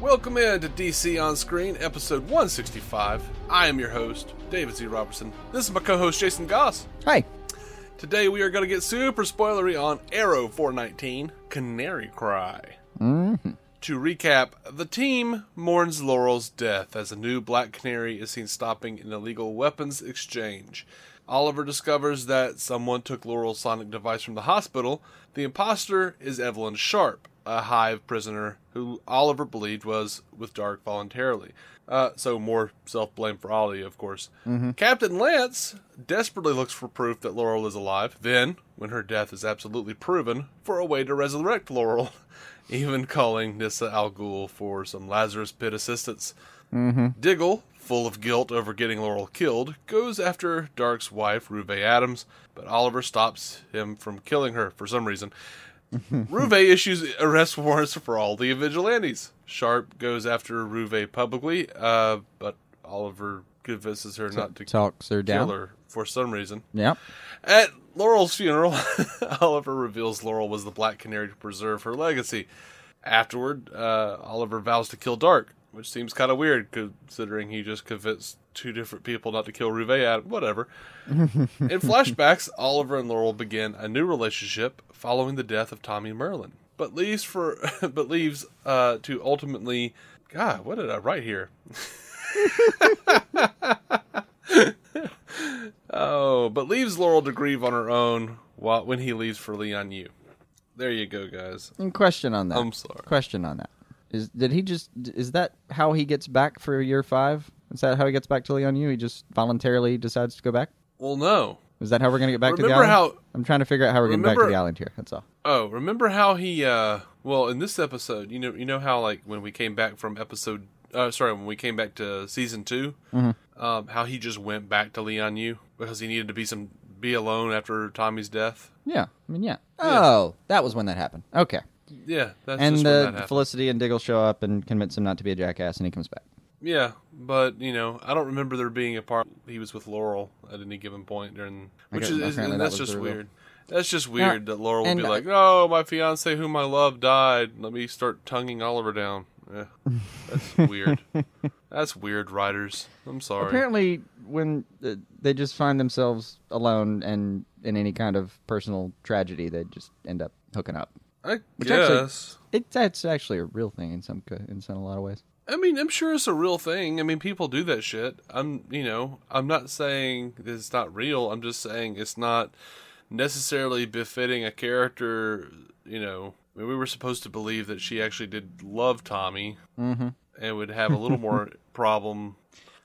Welcome in to DC On Screen, episode 165. I am your host, David Z. Robertson. This is my co host, Jason Goss. Hi. Today we are going to get super spoilery on Arrow 419 Canary Cry. Mm-hmm. To recap, the team mourns Laurel's death as a new Black Canary is seen stopping an illegal weapons exchange. Oliver discovers that someone took Laurel's sonic device from the hospital. The imposter is Evelyn Sharp, a H.I.V.E. prisoner who Oliver believed was with Darhk voluntarily. Uh, so more self blame for Ollie, of course. Captain Lance desperately looks for proof that Laurel is alive. Then, when her death is absolutely proven, for a way to resurrect Laurel, even calling Nyssa al Ghul for some Lazarus Pit assistance. Diggle, full of guilt over getting Laurel killed, goes after Darhk's wife, Ruve Adams, but Oliver stops him from killing her for some reason. Ruve issues arrest warrants for all the vigilantes. Sharp goes after Ruve publicly, uh, but Oliver convinces her not to Talks her kill down. her for some reason. Yep. At Laurel's funeral, Oliver reveals Laurel was the Black Canary to preserve her legacy. Afterward, uh, Oliver vows to kill Darhk, which seems kind of weird considering he just convinced two different people not to kill Ruve Adam. Whatever. In flashbacks, Oliver and Laurel begin a new relationship following the death of Tommy Merlyn, but leaves for but leaves uh, to ultimately. God, what did I write here? Oh, but leaves Laurel to grieve on her own while when he leaves for Lian Yu. There you go, guys. And question on that. I'm sorry. Question on that. Is did he just is that how he gets back for year five? Is that how he gets back to Lian Yu? He just voluntarily decides to go back? Well, no. Is that how we're gonna get back to the Remember island? how- I'm trying to figure out how we're getting back to the island here. That's all. Oh, remember how he? uh Well, in this episode, you know, you know how like when we came back from episode, uh sorry, when we came back to season 2 Mm-hmm. um, how he just went back to Lian Yu because he needed to be some be alone after Tommy's death. Yeah. I mean yeah. Oh, that was when that happened. Okay. Yeah, that's and just when that uh. Felicity and Diggle show up and convince him not to be a jackass, and he comes back. Yeah, but you know, I don't remember there being a part he was with Laurel at any given point during, which guess is, is and that that's was just weird. That's just weird that Laurel would be I- like, "Oh, my fiance, whom I love, died. Let me start tonguing Oliver down." Yeah, that's weird. That's weird, writers. I'm sorry. Apparently, when uh, they just find themselves alone and in any kind of personal tragedy, they just end up hooking up. I Which actually- guess. It, that's actually a real thing in some in some a lot of ways. I mean, I'm sure it's a real thing. I mean, people do that shit. I'm, you know, I'm not saying that it's not real. I'm just saying it's not necessarily befitting a character. You know, I mean, we were supposed to believe that she actually did love Tommy Mm-hmm. and would have a little more problem.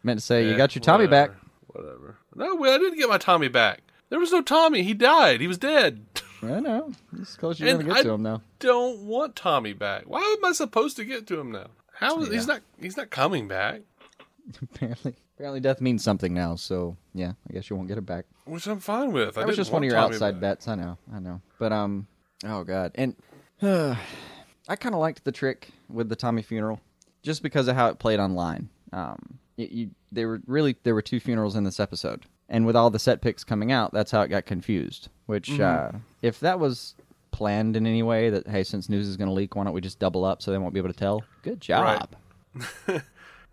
Meant to say, you Eh, got your Tommy back. whatever, Whatever. No, I didn't get my Tommy back. There was no Tommy. He died. He was dead. I know. As close you're And gonna get I- to him now. Don't want Tommy back. Why am I supposed to get to him now? How is he's not he's not coming back? apparently, apparently, death means something now. So yeah, I guess you won't get it back. Which I'm fine with. I That was just one of your Tommy outside back. bets. I know. I know. But um, oh god, and I kind of liked the trick with the Tommy funeral, just because of how it played online. Um, you, you there were really there were two funerals in this episode, and with all the set pics coming out, that's how it got confused. Which, Mm-hmm. uh, if that was planned in any way, that hey, since news is going to leak, why don't we just double up so they won't be able to tell? Good job.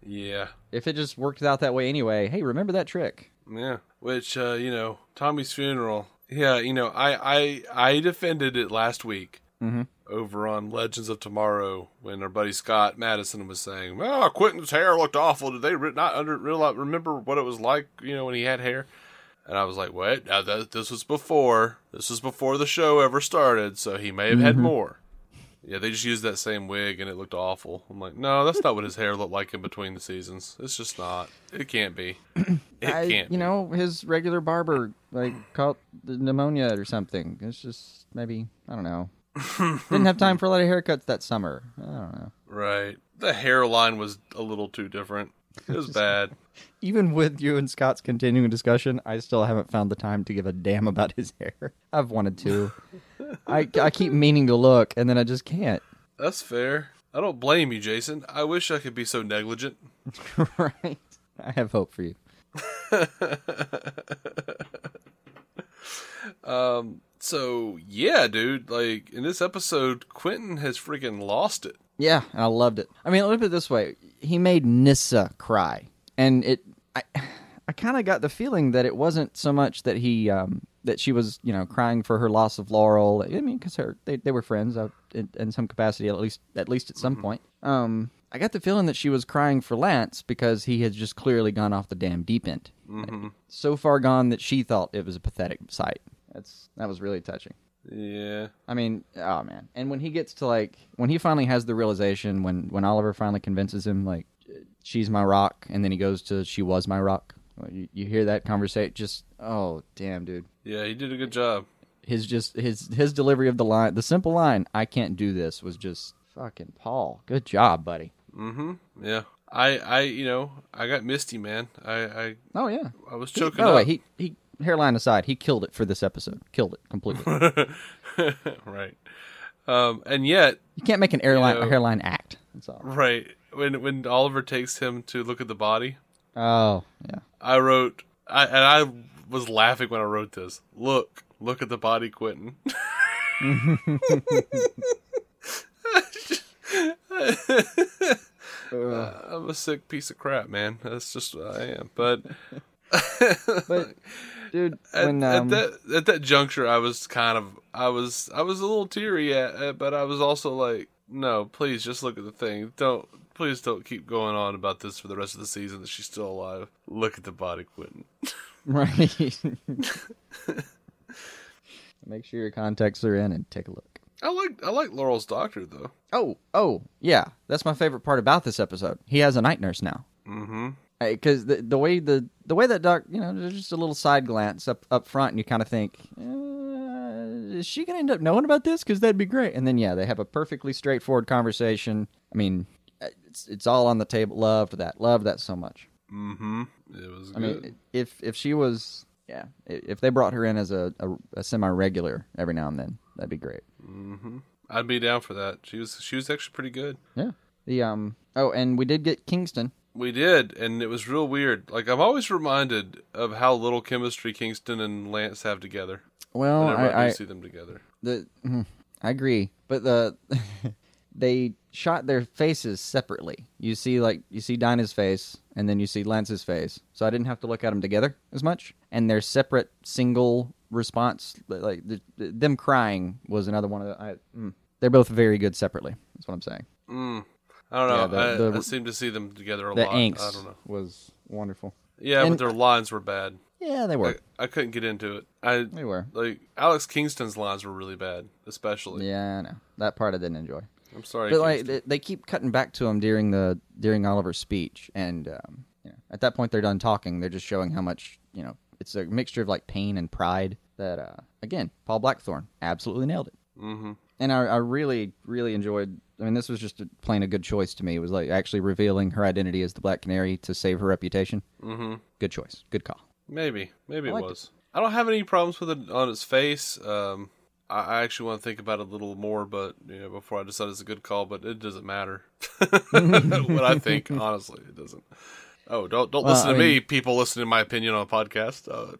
Yeah, If it just worked out that way anyway, hey, remember that trick? yeah. Which uh, you know, Tommy's funeral. Yeah, you know, I I I defended it last week over on Legends of Tomorrow when our buddy Scott Madison was saying, "Oh, Quentin's hair looked awful. Did they not under realize, remember what it was like? You know, when he had hair." And I was like, "Wait, now uh, that this was before this was before the show ever started, so he may have had mm-hmm. more." Yeah, they just used that same wig and it looked awful. I'm like, no, that's not what his hair looked like in between the seasons. It's just not. It can't be. It I, can't. you be. know, his regular barber like caught the pneumonia or something. It's just maybe I don't know. Didn't have time for a lot of haircuts that summer. I don't know. Right. The hairline was a little too different. It was bad. Even with you and Scott's continuing discussion, I still haven't found the time to give a damn about his hair. I've wanted to. I I keep meaning to look, and then I just can't. That's fair. I don't blame you, Jason. I wish I could be so negligent. right. I have hope for you. Um, So yeah, dude. Like in this episode, Quentin has freaking lost it. Yeah, and I loved it. I mean, look at it this way: he made Nyssa cry, and it. I, I kind of got the feeling that it wasn't so much that he, um, that she was, you know, crying for her loss of Laurel. I mean, because her they, they were friends uh, in, in some capacity, at least at least at some point. Um, I got the feeling that she was crying for Lance because he had just clearly gone off the damn deep end, so far gone that she thought it was a pathetic sight. That's that was really touching. Yeah. I mean, oh man! And when he gets to like when he finally has the realization, when when Oliver finally convinces him, like she's my rock, and then he goes to she was my rock. You, you hear that conversation? Just oh damn, dude! Yeah, he did a good job. His just his his delivery of the line, the simple line, "I can't do this," was just fucking Paul. Good job, buddy. Mm-hmm. Yeah. I, I, you know, I got misty, man. I, I, Oh yeah. I was He, choking the up. way, he he hairline aside, he killed it for this episode. Killed it completely. right. Um, and yet, you can't make an airline know- a hairline act. That's all. right when when Oliver takes him to look at the body, Oh yeah. I wrote, I and I was laughing when I wrote this. Look, look at the body, Quentin. I'm a sick piece of crap, man. That's just what I am. But But dude, at, when at um, that at that juncture, I was kind of I was I was a little teary at, at, but I was also like, no, please just look at the thing. Don't please don't keep going on about this for the rest of the season that she's still alive. Look at the body, Quentin. Right. Make sure your contacts are in and take a look. I like I like Laurel's doctor though. Oh, oh, yeah. That's my favorite part about this episode. He has a night nurse now. Mm-hmm. Because the the way the the way that doc, you know, there's just a little side glance up up front, and you kind of think, uh, is she gonna end up knowing about this? Because that'd be great. And then yeah, they have a perfectly straightforward conversation. I mean, it's it's all on the table. Loved that. Loved that so much. Mm-hmm. It was I good. mean, if if she was, yeah, if they brought her in as a, a, a semi regular every now and then, that'd be great. Mm-hmm. I'd be down for that. She was she was actually pretty good. Yeah. The um. Oh, and we did get Kingston. We did, and it was real weird. Like I'm always reminded of how little chemistry Kingston and Lance have together. Well, Whenever I, I, see them together. the mhm, I agree, but the they shot their faces separately. You see, like you see Dinah's face, and then you see Lance's face. So I didn't have to look at them together as much. And their separate single response, like the, them crying, was another one of the. I, mm, they're both very good separately. That's what I'm saying. Mm. I don't know. Yeah, the- I, the- I seem to see them together a The lot. angst I don't know. was wonderful. Yeah, And- but their lines were bad. Yeah, they were. I, I couldn't get into it. I they were. like Alex Kingston's lines were really bad, especially. Yeah, I know that part I didn't enjoy. I'm sorry, but like they, they keep cutting back to him during the during Oliver's speech, and um, you know, at that point they're done talking. They're just showing how much you know. It's a mixture of like pain and pride. That uh, again, Paul Blackthorne absolutely nailed it. mm-hmm. And I, I really, really enjoyed. I mean, this was just a, plain a good choice to me. It was like actually revealing her identity as the Black Canary to save her reputation. Mm-hmm. Good choice. Good call. Maybe, maybe I it was. I don't have any problems with it on its face. Um, I, I actually want to think about it a little more, but you know, before I decide it's a good call. But it doesn't matter what I think. Honestly, it doesn't. Oh, don't don't Well, listen I to mean- me. People listening to my opinion on a podcast. Uh,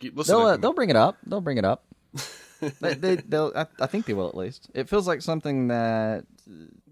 keep listening. They'll uh, they'll bring it up. They'll bring it up. they, they, they'll. I, I think they will at least. It feels like something that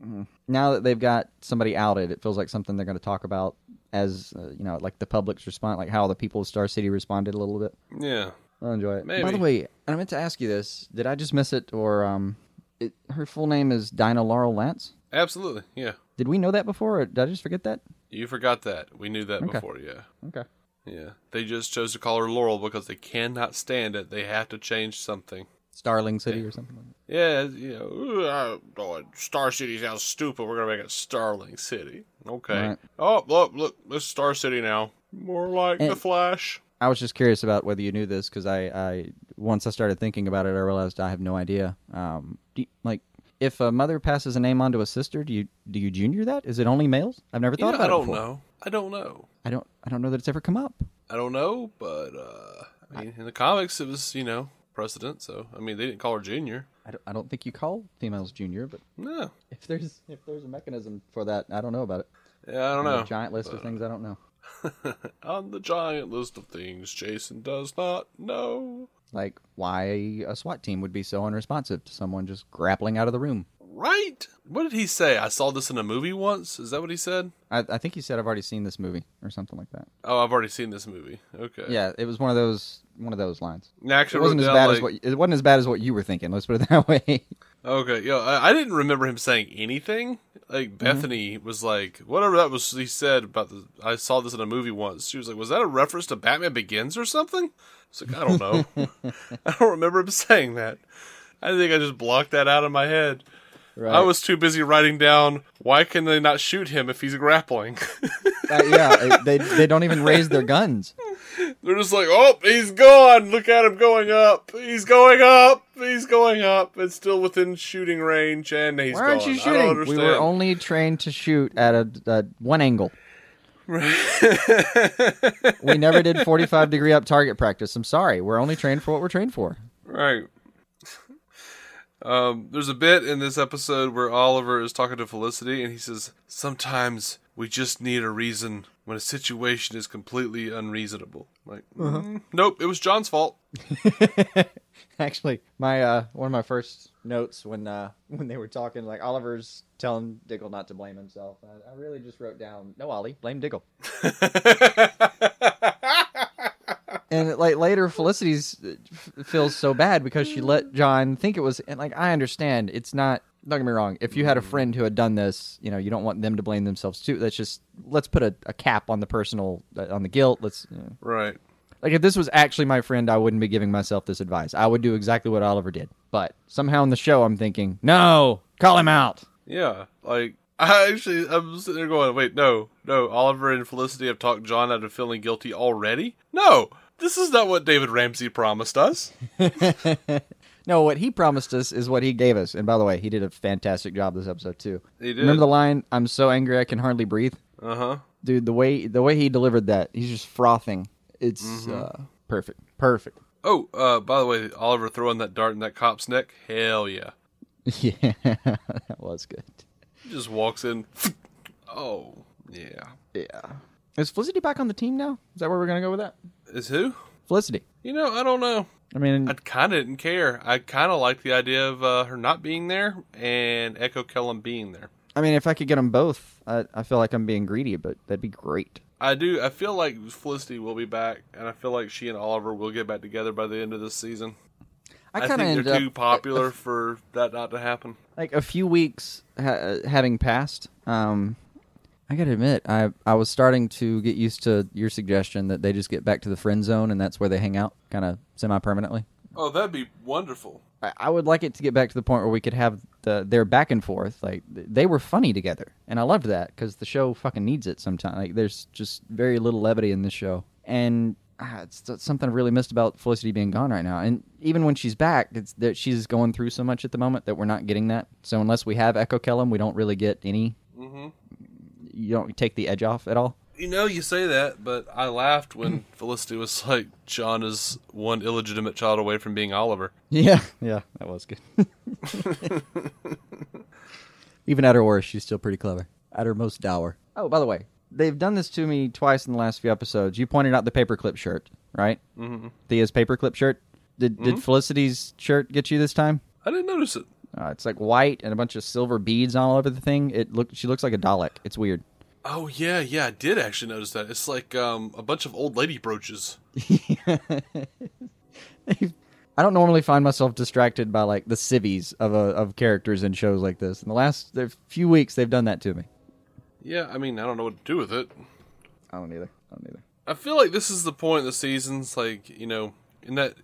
uh, now that they've got somebody outed, it feels like something they're going to talk about as uh, you know, like the public's response, like how the people of Star City responded a little bit. Yeah. I'll enjoy it. By the way, I meant to ask you this. Did I just miss it, or um, it, her full name is Dinah Laurel Lance? Absolutely. Yeah. Did we know that before, or did I just forget that? You forgot that. We knew that Okay. before. Yeah. Okay. Yeah. They just chose to call her Laurel because they cannot stand it. They have to change something. Starling City or something like that. Yeah, you know, "Ooh, uh, oh, Star City sounds stupid. We're gonna make it Starling City. Okay. Right. Oh, look, look, this Star City now. More like And- the Flash. I was just curious about whether you knew this because I, I once I started thinking about it, I realized I have no idea. Um, do you- like if a mother passes a name on to a sister, do you do you junior that? Is it only males? I've never You thought know, about I don't it before. know. I don't know. I don't I don't know that it's ever come up. I don't know, but uh, I mean, in the comics, it was you know precedent. So I mean, they didn't call her Junior. I don't, I don't think you call females junior, but No. if there's if there's a mechanism for that, I don't know about it. Yeah, I don't On know. a giant list of things I don't know. On the giant list of things Jason does not know. Like why a SWAT team would be so unresponsive to someone just grappling out of the room. Right? What did he say? I saw this in a movie once. Is that what he said? I, I think he said I've already seen this movie or something like that. Oh, I've already seen this movie. Okay. Yeah, it was one of those one of those lines. Actually It wasn't as bad like, as what it wasn't as bad as what you were thinking. Let's put it that way. Okay, yeah, I, I didn't remember him saying anything. Like Mm-hmm. Bethany was like, whatever that was he said about the. I saw this in a movie once. She was like, was that a reference to Batman Begins or something? It's like I don't know. I don't remember him saying that. I think I just blocked that out of my head. I was too busy writing down why can they not shoot him if he's grappling. Uh, yeah, they they don't even raise their guns. They're just like, oh, he's gone. Look at him going up. He's going up. He's going up. It's still within shooting range, and he's Why aren't gone. you shooting? We were only trained to shoot at a, a one angle. we never did 45 degree up target practice. I'm sorry. We're only trained for what we're trained for. Right. Um, there's a bit in this episode where Oliver is talking to Felicity, and he says, "Sometimes we just need a reason when a situation is completely unreasonable." Like, mm, nope, it was John's fault. Actually, my uh, one of my first notes when uh, when they were talking, like Oliver's telling Diggle not to blame himself. I, I really just wrote down, "No, Ollie, blame Diggle." and like later, Felicity's uh, f- feels so bad because she let John think it was. And like I understand, it's not. Don't get me wrong. If you had a friend who had done this, you know, you don't want them to blame themselves too. Let's just let's put a, a cap on the personal uh, on the guilt. Let's. You know. right. Like if this was actually my friend, I wouldn't be giving myself this advice. I would do exactly what Oliver did. But somehow in the show, I'm thinking, no, call him out. Yeah. Like, I actually, I'm sitting there going, wait, no, no. Oliver and Felicity have talked John out of feeling guilty already. No, this is not what David Ramsey promised us. No, what he promised us is what he gave us. And by the way, he did a fantastic job this episode too. He did. Remember the line, "I'm so angry I can hardly breathe." Uh huh. Dude, the way the way he delivered that, he's just frothing. It's uh, perfect, perfect. Oh, uh, by the way, Oliver throwing that dart in that cop's neck. Hell yeah. yeah, that was good. He just walks in. Oh, yeah. Yeah. Is Felicity back on the team now? Is that where we're gonna go with that? Is who? Felicity. You know, I don't know. I mean, I kind of didn't care. I kind of liked the idea of uh, her not being there and Echo Kellum being there. I mean, if I could get them both, I, I feel like I'm being greedy, but that'd be great. I do. I feel like Felicity will be back, and I feel like she and Oliver will get back together by the end of this season. I, I, kind of think they're up too popular for that not to happen. like a few weeks ha- having passed. Um, I gotta admit, I I was starting to get used to your suggestion that they just get back to the friend zone and that's where they hang out, kind of semi permanently. Oh, that'd be wonderful. I, I would like it to get back to the point where we could have the their back and forth. Like they were funny together, and I loved that because the show fucking needs it sometimes. Like there's just very little levity in this show, and ah, it's, it's something I really missed about Felicity being gone right now. And even when she's back, it's that she's going through so much at the moment that we're not getting that. So unless we have Echo Kellum, we don't really get any. hmm You don't take the edge off at all. You know, you say that, but I laughed when Felicity was like, "John is one illegitimate child away from being Oliver." Yeah, yeah, that was good. Even at her worst, she's still pretty clever. At her most dour. Oh, by the way, they've done this to me twice in the last few episodes. You pointed out the paperclip shirt, right? hmm Thea's paperclip shirt. Did did Felicity's shirt get you this time? I didn't notice it. Uh, it's like white and a bunch of silver beads all over the thing. It look she looks like a Dalek. It's weird. Oh yeah, yeah, I did actually notice that. It's like um, a bunch of old lady brooches. I don't normally find myself distracted by like the civvies of a, of characters in shows like this. In the last few weeks, they've done that to me. Yeah, I mean, I don't know what to do with it. I don't either. I don't either. I feel like this is the point of the seasons, like you know, in that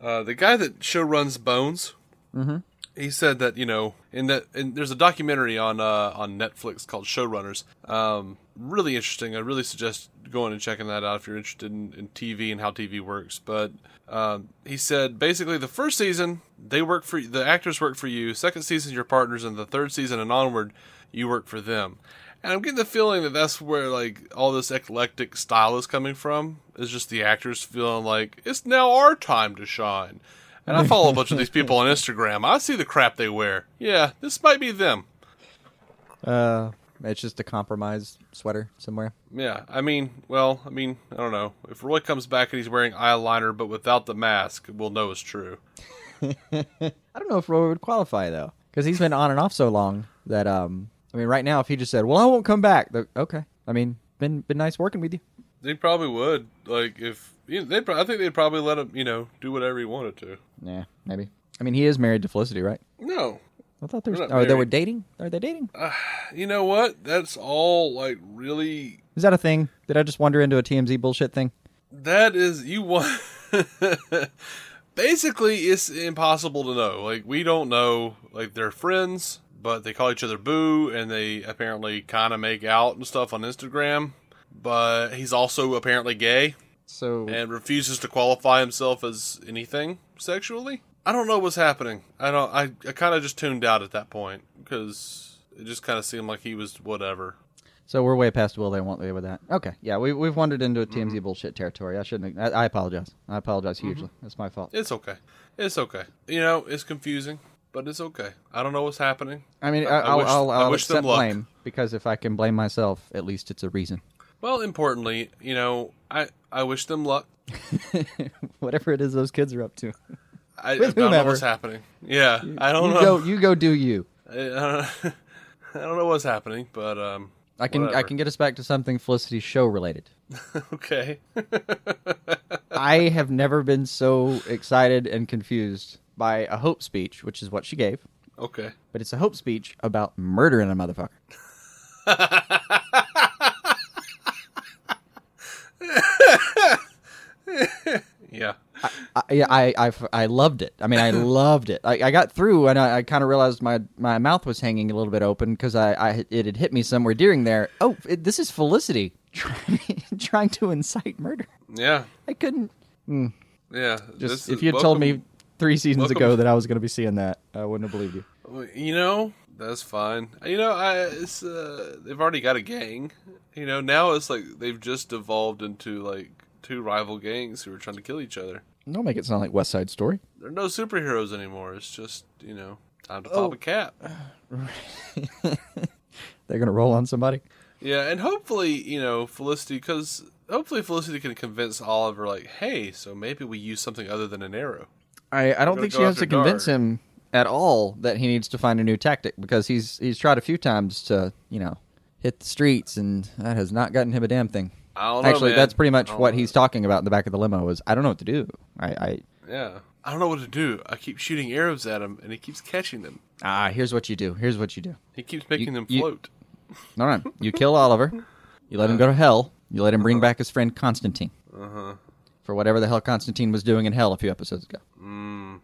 uh, the guy that show runs Bones, Mhm. He said that you know, in that and there's a documentary on uh, on Netflix called Showrunners. Um, really interesting. I really suggest going and checking that out if you're interested in, in TV and how TV works. But um, he said basically the first season they work for the actors work for you. Second season your partners, and the third season and onward you work for them. And I'm getting the feeling that that's where like all this eclectic style is coming from. Is just the actors feeling like it's now our time to shine. And I follow a bunch of these people on Instagram. I see the crap they wear. Yeah, this might be them. Uh, It's just a compromise sweater somewhere. Yeah, I mean, well, I mean, I don't know. If Roy comes back and he's wearing eyeliner but without the mask, we'll know it's true. I don't know if Roy would qualify though, because he's been on and off so long that um. I mean, right now, if he just said, "Well, I won't come back," okay. I mean, been been nice working with you. They probably would. Like, if you know, they, I think they'd probably let him, you know, do whatever he wanted to. Yeah, maybe. I mean, he is married to Felicity, right? No, I thought they were. They're not Oh, they were dating. Are they dating? Uh, you know what? That's all like really. Is that a thing? Did I just wander into a TMZ bullshit thing? That is you want. Basically, it's impossible to know. Like we don't know. Like they're friends, but they call each other boo, and they apparently kind of make out and stuff on Instagram. But he's also apparently gay So and refuses to qualify himself as anything sexually. I don't know what's happening. I don't. I, I kind of just tuned out at that point because it just kind of seemed like he was whatever. So we're way past will they won't they with that. Okay, yeah, we we've wandered into a TMZ mm-hmm. bullshit territory. I shouldn't. I, I apologize. I apologize hugely. Mm-hmm. That's my fault. It's okay. It's okay. You know, it's confusing, but it's okay. I don't know what's happening. I mean, I, I I'll, wish- I'll, I I'll them accept luck. blame because if I can blame myself, at least it's a reason. Well, importantly, you know, I I wish them luck. Whatever it is those kids are up to. I, I don't know what's happening. Yeah, I don't you know. go. You go. Do you? I, I don't, I don't know what's happening, but um, I can. I can get us back to something Felicity show related. okay. I have never been so excited and confused by a hope speech, which is what she gave. okay. But it's a hope speech about murdering a motherfucker. Yeah. I, yeah, I, I, I loved it. I mean, I loved it. I, I got through, and I, I kind of realized my, my mouth was hanging a little bit open because I, I it had hit me somewhere during there. Oh, it, this is Felicity trying, trying to incite murder. Yeah. I couldn't. Mm, Yeah. just if you had told me three seasons welcome- ago that I was going to be seeing that, I wouldn't have believed you. You know, that's fine. You know, I it's uh, they've already got a gang. You know, now it's like they've just evolved into like two rival gangs who are trying to kill each other. Don't make it sound like West Side Story. They're no superheroes anymore. It's just you know time to Oh. pop a cap. They're going to roll on somebody. Yeah, and hopefully you know Felicity because hopefully Felicity can convince Oliver like, hey, so maybe we use something other than an arrow. I, I don't gonna think she has to convince him at all that he needs to find a new tactic because he's he's tried a few times to you know hit the streets and that has not gotten him a damn thing. I don't know. Actually, man. that's pretty much what know. he's talking about in the back of the limo. Is I don't know what to do. I, I Yeah, I don't know what to do. I keep shooting arrows at him, and he keeps catching them. ah here's what you do. Here's what you do. He keeps making You- them you- float. No, no, you kill Oliver. You let him go to hell. You let him bring back his friend Constantine Uh huh. for whatever the hell Constantine was doing in hell a few episodes ago. Mm,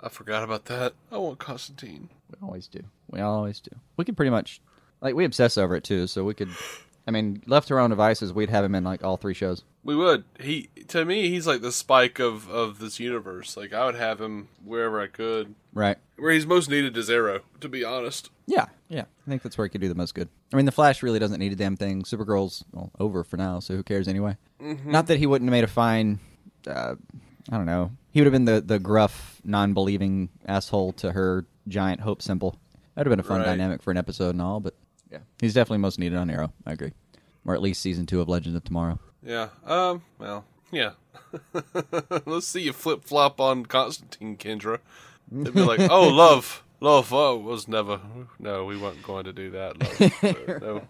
I forgot about that. I want Constantine. We always do. We always do. We could pretty much, like, we obsess over it too. So we could, I mean, left to our own devices, we'd have him in like all three shows. We would. He to me, he's like the spike of of this universe. Like I would have him wherever I could. Right. Where he's most needed is Arrow, to be honest. Yeah. Yeah. I think that's where he could do the most good. I mean, the Flash really doesn't need a damn thing. Supergirl's well, over for now, so who cares anyway? Not that he wouldn't have made a fine. Uh, I don't know. He would have been the the gruff, non-believing asshole to her giant hope symbol. That'd have been a fun Right. dynamic for an episode and all. But yeah, he's definitely most needed on Arrow. I agree. Or at least season two of Legends of Tomorrow. Yeah. Um. Well. Yeah. Let's see you flip flop on Constantine, Kendra. They'd be like, "Oh, love, love, oh, was never. No, we weren't going to do that. Love. no,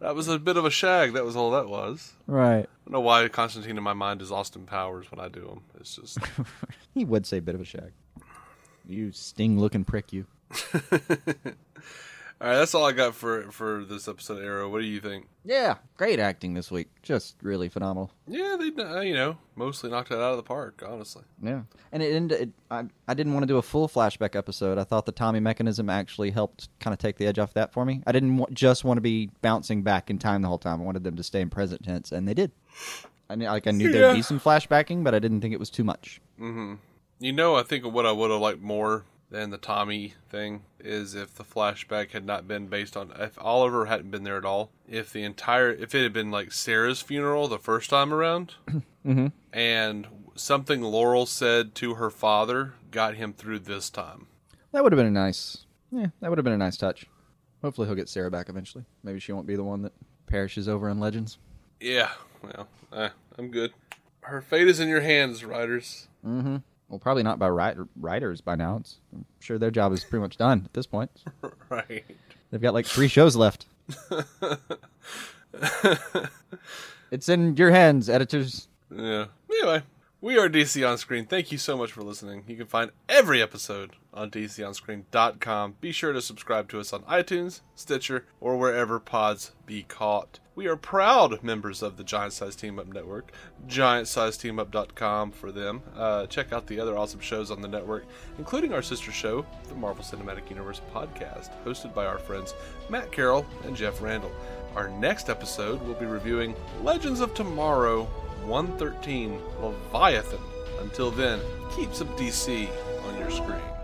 that was a bit of a shag. That was all that was. Right. I don't know why Constantine in my mind is Austin Powers when I do him. It's just He would say a bit of a shag. You sting-looking prick, you. all right. That's all I got for for this episode. of Arrow. What do you think? Yeah, great acting this week. Just really phenomenal. Yeah, they uh, you know mostly knocked it out of the park. Honestly, Yeah, and it ended. It, I I didn't want to do a full flashback episode. I thought the Tommy mechanism actually helped kind of take the edge off that for me. I didn't wa- just want to be bouncing back in time the whole time. I wanted them to stay in present tense, and they did. I knew, like I knew there'd be some flashbacking, but I didn't think it was too much. you know I think of what I would have liked more than the Tommy thing is if the flashback had not been based on if Oliver hadn't been there at all. If the entire if it had been like Sarah's funeral the first time around, Mhm. and something Laurel said to her father got him through this time. That would have been a nice. Yeah, that would have been a nice touch. Hopefully, he'll get Sarah back eventually. Maybe she won't be the one that perishes over in Legends. Yeah, well, I'm good. Her fate is in your hands, writers. Mm-hmm. Well, probably not by write- writers by now. It's, I'm sure their job is pretty much done at this point. right. They've got like three shows left. it's in your hands, editors. Yeah. Anyway, we are DC On Screen. Thank you so much for listening. You can find every episode on DCOnScreen.com. Be sure to subscribe to us on iTunes, Stitcher, or wherever pods be caught. We are proud members of the Giant Size Team Up Network. GiantSizeTeamUp.com for them. Uh, check out the other awesome shows on the network, including our sister show, the Marvel Cinematic Universe podcast, hosted by our friends Matt Carroll and Jeff Randall. Our next episode will be reviewing Legends of Tomorrow 113 Leviathan. Until then, keep some DC on your screen.